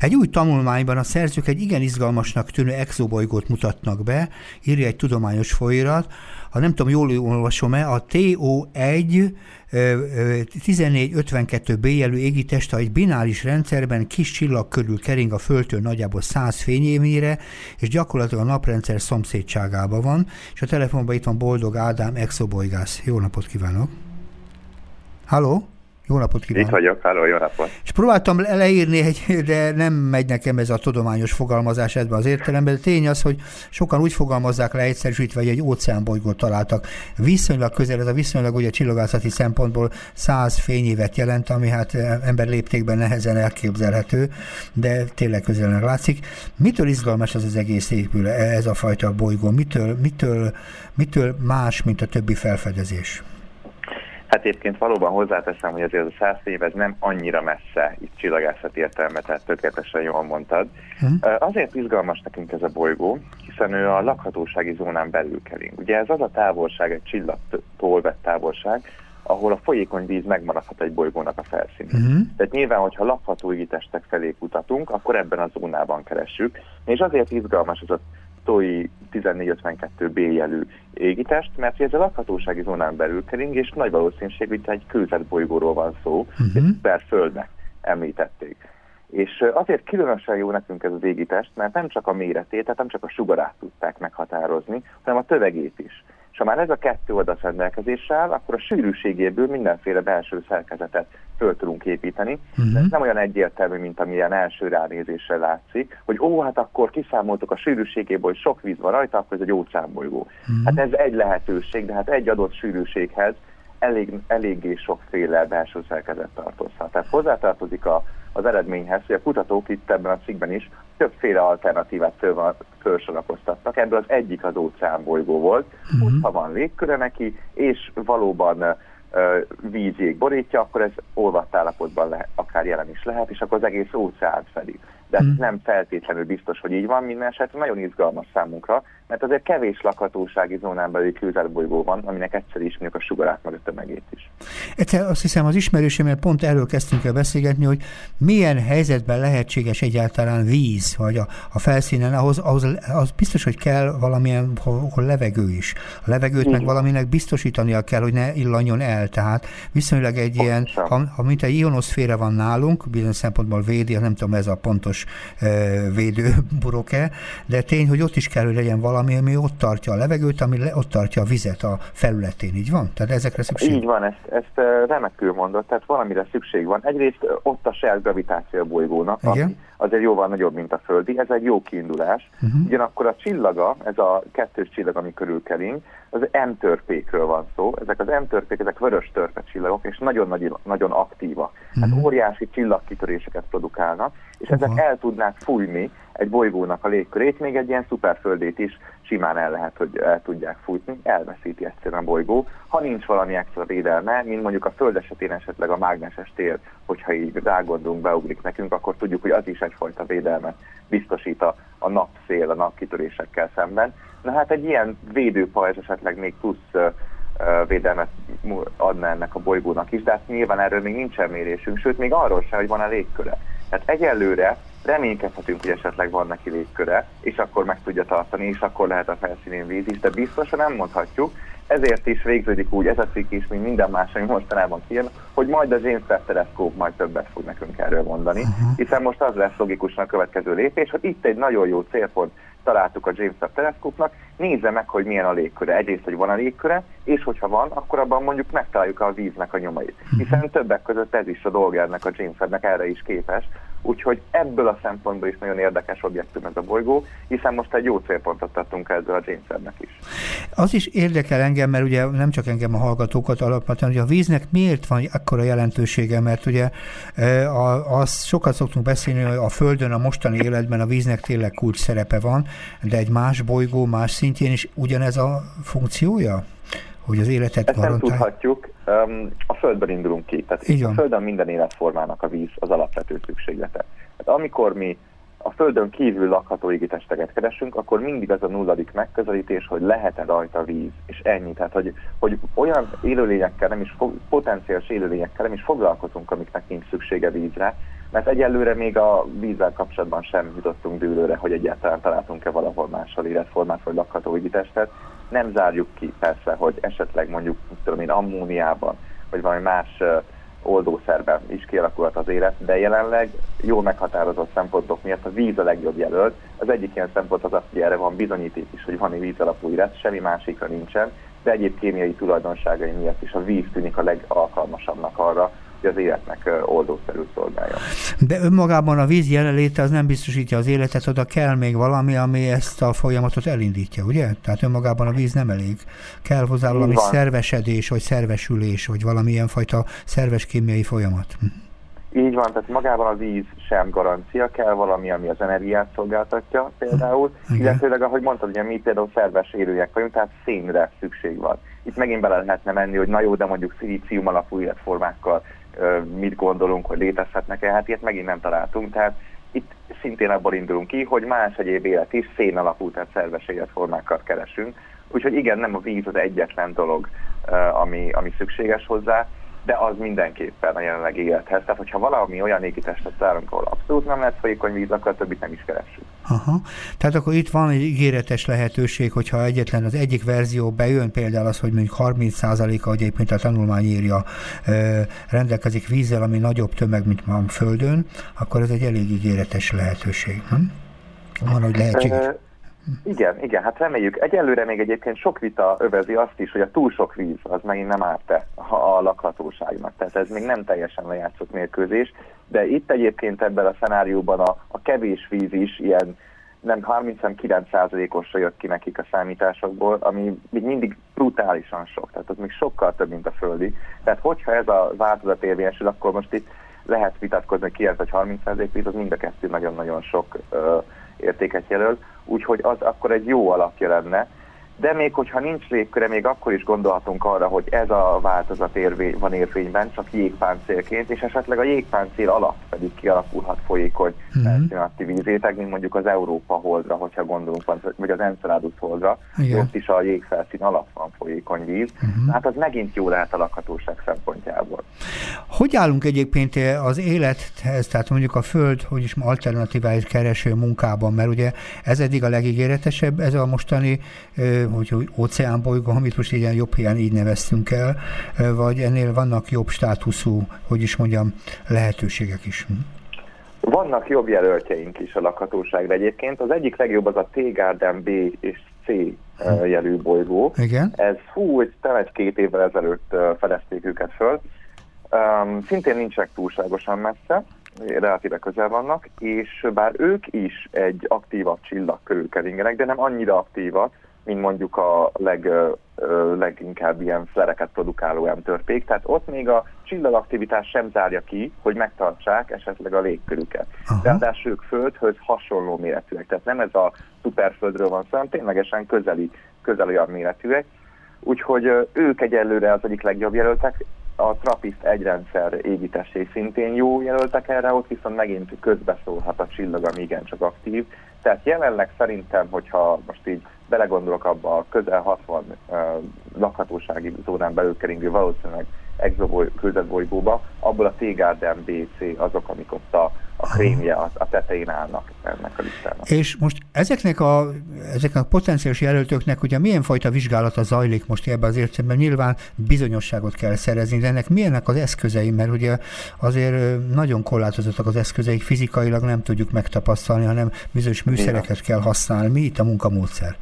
Egy új tanulmányban a szerzők egy igen izgalmasnak tűnő exobolygót mutatnak be, írja egy tudományos folyirat, ha nem tudom, jól olvasom-e, a TO1 1452 b jelű égitest egy bináris rendszerben kis csillag körül kering a Földtől nagyjából 100 fényévnyire, és gyakorlatilag a naprendszer szomszédságában van, és a telefonban itt van Boldog Ádám, exobolygász. Jó napot kívánok! Halló? Jó napot kívánok! Itt vagyok, halló, jó napot! És próbáltam leírni, egy, de nem megy nekem ez a tudományos fogalmazás ebben az értelemben, de tény az, hogy sokan úgy fogalmazzák le egyszerűsítve, hogy egy óceánbolygót találtak. Viszonylag közel, ez a viszonylag ugye csillagászati szempontból száz fényévet jelent, ami hát ember léptékben nehezen elképzelhető, de tényleg közelnek látszik. Mitől izgalmas az az egész épül, ez a fajta bolygó? Mitől, mitől, mitől más, mint a többi felfedezés? Hát egyébként valóban hozzáteszem, hogy azért a száz év ez nem annyira messze itt csillagászati értelme, tehát tökéletesen jól mondtad. Hm. Azért izgalmas nekünk ez a bolygó, hiszen ő a lakhatósági zónán belül kering. Ugye ez az a távolság, egy csillagtól vett távolság, ahol a folyékony víz megmaradhat egy bolygónak a felszínén. Uh-huh. Tehát nyilván, hogyha lakható testek felé kutatunk, akkor ebben a zónában keressük. És azért izgalmas ez a TOI 1452B jelű égitest, mert ez a lakhatósági zónán belül kering, és nagy valószínűség, hogy egy kőzetbolygóról van szó, uh-huh. per földnek említették. És azért különösen jó nekünk ez az égitest, mert nem csak a méretét, tehát nem csak a sugarát tudták meghatározni, hanem a tövegét is. És ha már ez a kettő oldal rendelkezéssel, akkor a sűrűségéből mindenféle belső szerkezetet föl tudunk építeni. Uh-huh. Ez nem olyan egyértelmű, mint amilyen első ránézésre látszik, hogy ó, hát akkor kiszámoltuk a sűrűségéből, hogy sok víz van rajta, akkor ez egy óceánbolygó. Uh-huh. Hát ez egy lehetőség, de hát egy adott sűrűséghez elég, eléggé sokféle belső szerkezet tartozhat. Tehát hozzátartozik a, az eredményhez, hogy a kutatók itt ebben a cikkben is többféle alternatívát föl, felsorakoztattak. Ebből az egyik az óceánbolygó volt, uh-huh. ha van légköre neki, és valóban vízjég borítja, akkor ez olvadt állapotban lehet, akár jelen is lehet, és akkor az egész óceán fedi. De mm. nem feltétlenül biztos, hogy így van, minden esetre nagyon izgalmas számunkra, mert azért kevés lakhatósági zónán belül kőzetbolygó van, aminek egyszer ismerjük a sugarát meg a tömegét is. Egyszer azt hiszem az ismerősömmel pont erről kezdtünk el beszélgetni, hogy milyen helyzetben lehetséges egyáltalán víz, vagy a, a felszínen, ahhoz, ahhoz az biztos, hogy kell valamilyen ahol levegő is. A levegőt meg valaminek biztosítania kell, hogy ne illanjon el. Tehát viszonylag egy ilyen, ha, ha mint egy ionoszféra van nálunk, bizonyos szempontból védi, nem tudom, ez a pontos e, védő burok-e, de tény, hogy ott is kell, hogy legyen valami valami, ami ott tartja a levegőt, ami le, ott tartja a vizet a felületén, így van? Tehát ezekre szükség Így van, ezt, ezt remekül mondott, tehát valamire szükség van. Egyrészt ott a saját gravitáció a bolygónak, Igen. ami azért jóval nagyobb, mint a Földi, ez egy jó kiindulás. Uh-huh. Ugyanakkor a csillaga, ez a kettős csillag, ami körülkering, az M-törpékről van szó. Ezek az M-törpék, ezek vörös törpe csillagok, és nagyon, nagyon, nagyon aktívak. Uh-huh. Hát óriási csillagkitöréseket produkálnak, és uh-huh. ezek el tudnák fújni egy bolygónak a légkörét, még egy ilyen szuperföldét is simán el lehet, hogy el tudják fújni, elveszíti egyszerűen a bolygó. Ha nincs valami extra védelme, mint mondjuk a Föld esetén esetleg a mágneses tér, hogyha így rágondolunk, beugrik nekünk, akkor tudjuk, hogy az is egyfajta védelmet biztosít a, a napszél, a napkitörésekkel szemben. Na hát egy ilyen védőpajzs esetleg még plusz védelmet adna ennek a bolygónak is, de hát nyilván erről még nincsen mérésünk, sőt még arról sem, hogy van-e légköre. Tehát egyelőre reménykedhetünk, hogy esetleg van neki légköre, és akkor meg tudja tartani, és akkor lehet a felszínén víz is, de biztosan nem mondhatjuk, ezért is végződik úgy ez a cikk is, mint minden más, ami mostanában kijön, hogy majd a James Webb teleszkóp majd többet fog nekünk erről mondani, uh-huh. hiszen most az lesz logikusan a következő lépés, hogy itt egy nagyon jó célpont találtuk a James Webb teleszkópnak, nézze meg, hogy milyen a légköre. Egyrészt, hogy van a légköre, és hogyha van, akkor abban mondjuk megtaláljuk a víznek a nyomait. Mhm. Hiszen többek között ez is a dolga ennek a James Webb-nek erre is képes, Úgyhogy ebből a szempontból is nagyon érdekes objektum ez a bolygó, hiszen most egy jó célpontot adtunk ezzel a James Webb-nek is. Az is érdekel engem, mert ugye nem csak engem a hallgatókat alapvetően, hogy a víznek miért van akkora jelentősége, mert ugye e, az sokat szoktunk beszélni, hogy a Földön a mostani életben a víznek tényleg kulcs szerepe van, de egy más bolygó, más szintjén is ugyanez a funkciója? Hogy az életet Ezt garantál... nem tudhatjuk. A Földben indulunk ki. Tehát a Földön minden életformának a víz az alapvető szükséglete. Tehát amikor mi a Földön kívül lakható égitesteket keresünk, akkor mindig az a nulladik megközelítés, hogy lehet-e rajta víz, és ennyi. Tehát, hogy, hogy olyan élőlényekkel nem is, fog, potenciális élőlényekkel nem is foglalkozunk, amiknek nincs szüksége vízre, Mert egyelőre még a vízzel kapcsolatban sem jutottunk dőlőre, hogy egyáltalán találtunk-e valahol máshol életformát vagy lakható testet. Nem zárjuk ki persze, hogy esetleg mondjuk tudom én, ammóniában, vagy valami más oldószerben is kialakulhat az élet, de jelenleg jól meghatározott szempontok miatt a víz a legjobb jelölt. Az egyik ilyen szempont az az, hogy erre van bizonyíték is, hogy van egy víz alapú élet, semmi másikra nincsen, de egyéb kémiai tulajdonságai miatt is a víz tűnik a legalkalmasabbnak arra, hogy az életnek oldószerű szolgálja. De önmagában a víz jelenléte az nem biztosítja az életet, oda kell még valami, ami ezt a folyamatot elindítja, ugye? Tehát önmagában a víz nem elég. Kell hozzá valami van. szervesedés, vagy szervesülés, vagy valamilyen fajta szerves kémiai folyamat. Hm. Így van, tehát magában a víz sem garancia, kell valami, ami az energiát szolgáltatja például, Igen. illetőleg, ahogy mondtad, ugye mi például szerves élőek vagyunk, tehát szénre szükség van. Itt megint bele lehetne menni, hogy na jó, de mondjuk szilícium alapú életformákkal mit gondolunk, hogy létezhetnek-e, hát ilyet megint nem találtunk, tehát itt szintén abból indulunk ki, hogy más egyéb élet is szén alapú, tehát szerves életformákat keresünk. Úgyhogy igen, nem a víz az egyetlen dolog, ami, ami szükséges hozzá, de az mindenképpen a jelenlegi élethez. Tehát, hogyha valami olyan égitestet találunk, ahol abszolút nem lesz folyékony víz, akkor többit nem is keressük. Aha. Tehát akkor itt van egy ígéretes lehetőség, hogyha egyetlen az egyik verzió bejön, például az, hogy mondjuk 30%-a, hogy egyébként a tanulmány írja, rendelkezik vízzel, ami nagyobb tömeg, mint van Földön, akkor ez egy elég ígéretes lehetőség, nem? Van, hogy lehetséges. Igen, igen, hát reméljük. Egyelőre még egyébként sok vita övezi azt is, hogy a túl sok víz az megint nem árt-e a lakhatóságnak. Tehát ez még nem teljesen lejátszott mérkőzés, de itt egyébként ebben a szenárióban a, a kevés víz is ilyen nem 39%-osra jött ki nekik a számításokból, ami még mindig brutálisan sok, tehát az még sokkal több, mint a földi. Tehát hogyha ez a változat érvényesül, akkor most itt lehet vitatkozni, hogy 9 vagy 30% víz, az mind a kettő nagyon-nagyon sok uh, értéket jelöl, úgyhogy az akkor egy jó alapja lenne. De még hogyha nincs légköre, még akkor is gondolhatunk arra, hogy ez a változat érvény, van érvényben, csak jégpáncélként, és esetleg a jégpáncél alatt pedig kialakulhat folyékony uh-huh. vízéteg, mint mondjuk az Európa holdra, hogyha gondolunk, vagy az Enceladus holdra, Igen. ott is a jégfelszín alatt van folyékony víz. Uh-huh. Hát az megint jó lehet a lakhatóság szempontjából. Hogy állunk egyébként az élethez, tehát mondjuk a Föld, hogy is alternatíváit kereső munkában, mert ugye ez eddig a legígéretesebb, ez a mostani hogy óceánbolygó, amit most ilyen jobb helyen így neveztünk el, vagy ennél vannak jobb státuszú, hogy is mondjam, lehetőségek is? Vannak jobb jelöltjeink is a lakhatóságra egyébként. Az egyik legjobb az a T-Garden B és C jelű bolygó. Igen. Ez hú, talán egy két évvel ezelőtt fedezték őket föl. Um, szintén nincsenek túlságosan messze, relatíve közel vannak, és bár ők is egy aktívabb csillag körül keringenek, de nem annyira aktívak, mint mondjuk a leg, leginkább ilyen flereket produkáló M-törpék. Tehát ott még a csillagaktivitás sem zárja ki, hogy megtartsák esetleg a légkörüket. Ráadásul ők Földhöz hasonló méretűek. Tehát nem ez a szuperföldről van szó, hanem ténylegesen közeli, közeli olyan méretűek. Úgyhogy ők egyelőre az egyik legjobb jelöltek. A Trappist egy rendszer égitesé szintén jó jelöltek erre, ott viszont megint közbeszólhat a csillag, ami igencsak aktív. Tehát jelenleg szerintem, hogyha most így belegondolok abba a közel 60 uh, lakhatósági zónán belül keringő valószínűleg exobolygóba, abból a T-Garden BC azok, amik ott a, a krémje, a, a tetején állnak ennek a listának. És most ezeknek a, ezeknek a potenciális jelöltöknek ugye milyen fajta vizsgálata zajlik most ebben az értelemben? Nyilván bizonyosságot kell szerezni, de ennek milyenek az eszközei, mert ugye azért nagyon korlátozottak az eszközeik, fizikailag nem tudjuk megtapasztalni, hanem bizonyos műszereket kell használni. Mi itt a munkamódszer?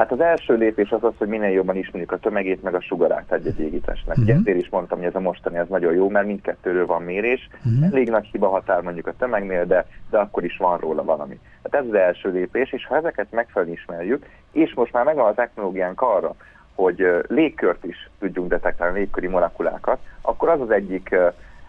Hát az első lépés az az, hogy minél jobban ismerjük a tömegét, meg a sugarát egy-egy égitestnek. Uh-huh. Ezért is mondtam, hogy ez a mostani ez nagyon jó, mert mindkettőről van mérés. Uh-huh. Elég nagy hiba határ mondjuk a tömegnél, de, de akkor is van róla valami. Hát ez az első lépés, és ha ezeket megfelelően ismerjük, és most már megvan a technológiánk arra, hogy légkört is tudjunk detektálni, légköri molekulákat, akkor az az egyik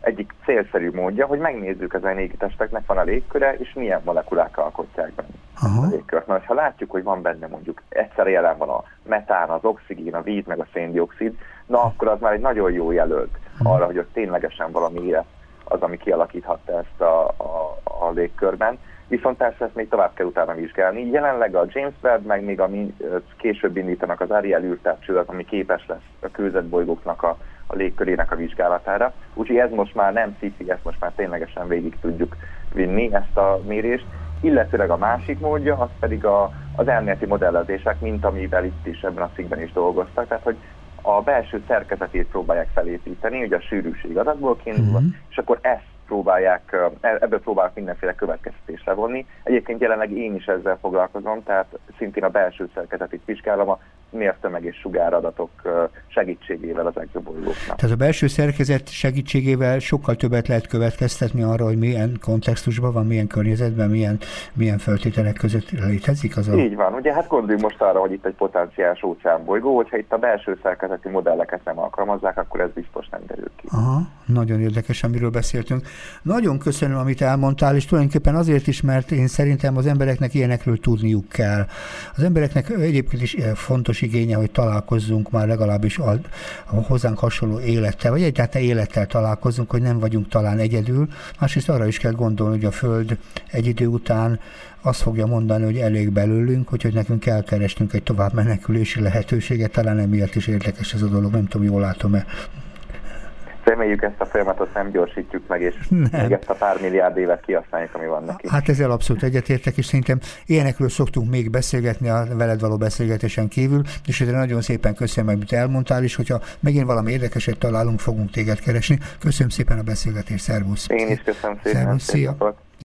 egyik célszerű módja, hogy megnézzük ezen égitesteknek van a légköre, és milyen molekulák alkotják benne Aha. a légkört. Mert ha látjuk, hogy van benne mondjuk egyszerre jelen van a metán, az oxigén, a víz, meg a széndiokszid, na akkor az már egy nagyon jó jelölt arra, hogy ott ténylegesen valami élet az, ami kialakíthatta ezt a, a, a légkörben. Viszont persze ezt még tovább kell utána vizsgálni. Jelenleg a James Webb, meg még ami később indítanak az Ariel űrtávcsőlet, ami képes lesz a kőzetbolygóknak a a légkörének a vizsgálatára. Úgyhogy ez most már nem sci ezt most már ténylegesen végig tudjuk vinni ezt a mérést. Illetőleg a másik módja, az pedig a, az elméleti modellezések, mint amivel itt is ebben a cikkben is dolgoztak. Tehát, hogy a belső szerkezetét próbálják felépíteni, ugye a sűrűség adatból kiindulva, uh-huh. és akkor ezt próbálják, ebből próbálják mindenféle következtetésre vonni. Egyébként jelenleg én is ezzel foglalkozom, tehát szintén a belső szerkezetét vizsgálom a mértömeg és sugáradatok segítségével az exobolygóknak. Tehát a belső szerkezet segítségével sokkal többet lehet következtetni arra, hogy milyen kontextusban van, milyen környezetben, milyen, milyen feltételek között létezik az a... Így van, ugye hát gondoljunk most arra, hogy itt egy potenciális óceánbolygó, hogyha itt a belső szerkezeti modelleket nem alkalmazzák, akkor ez biztos nem derül ki. Aha, nagyon érdekes, amiről beszéltünk. Nagyon köszönöm, amit elmondtál, és tulajdonképpen azért is, mert én szerintem az embereknek ilyenekről tudniuk kell. Az embereknek egyébként is fontos igénye, hogy találkozzunk már legalábbis a, a hozzánk hasonló élettel, vagy egyáltalán élettel találkozunk, hogy nem vagyunk talán egyedül. Másrészt arra is kell gondolni, hogy a Föld egy idő után azt fogja mondani, hogy elég belőlünk, hogy nekünk kell keresnünk egy tovább menekülési lehetőséget, talán emiatt is érdekes ez a dolog, nem tudom, jól látom-e. Reméljük ezt a folyamatot nem gyorsítjuk meg, és nem. még ezt a pár milliárd évet kihasználjuk, ami van neki. Hát ezzel abszolút egyetértek, és szerintem ilyenekről szoktunk még beszélgetni a veled való beszélgetésen kívül, és ezért nagyon szépen köszönöm, amit elmondtál, és hogyha megint valami érdekeset találunk, fogunk téged keresni. Köszönöm szépen a beszélgetést, szervusz! Én is köszönöm szépen! Szervusz, szia! Szépen.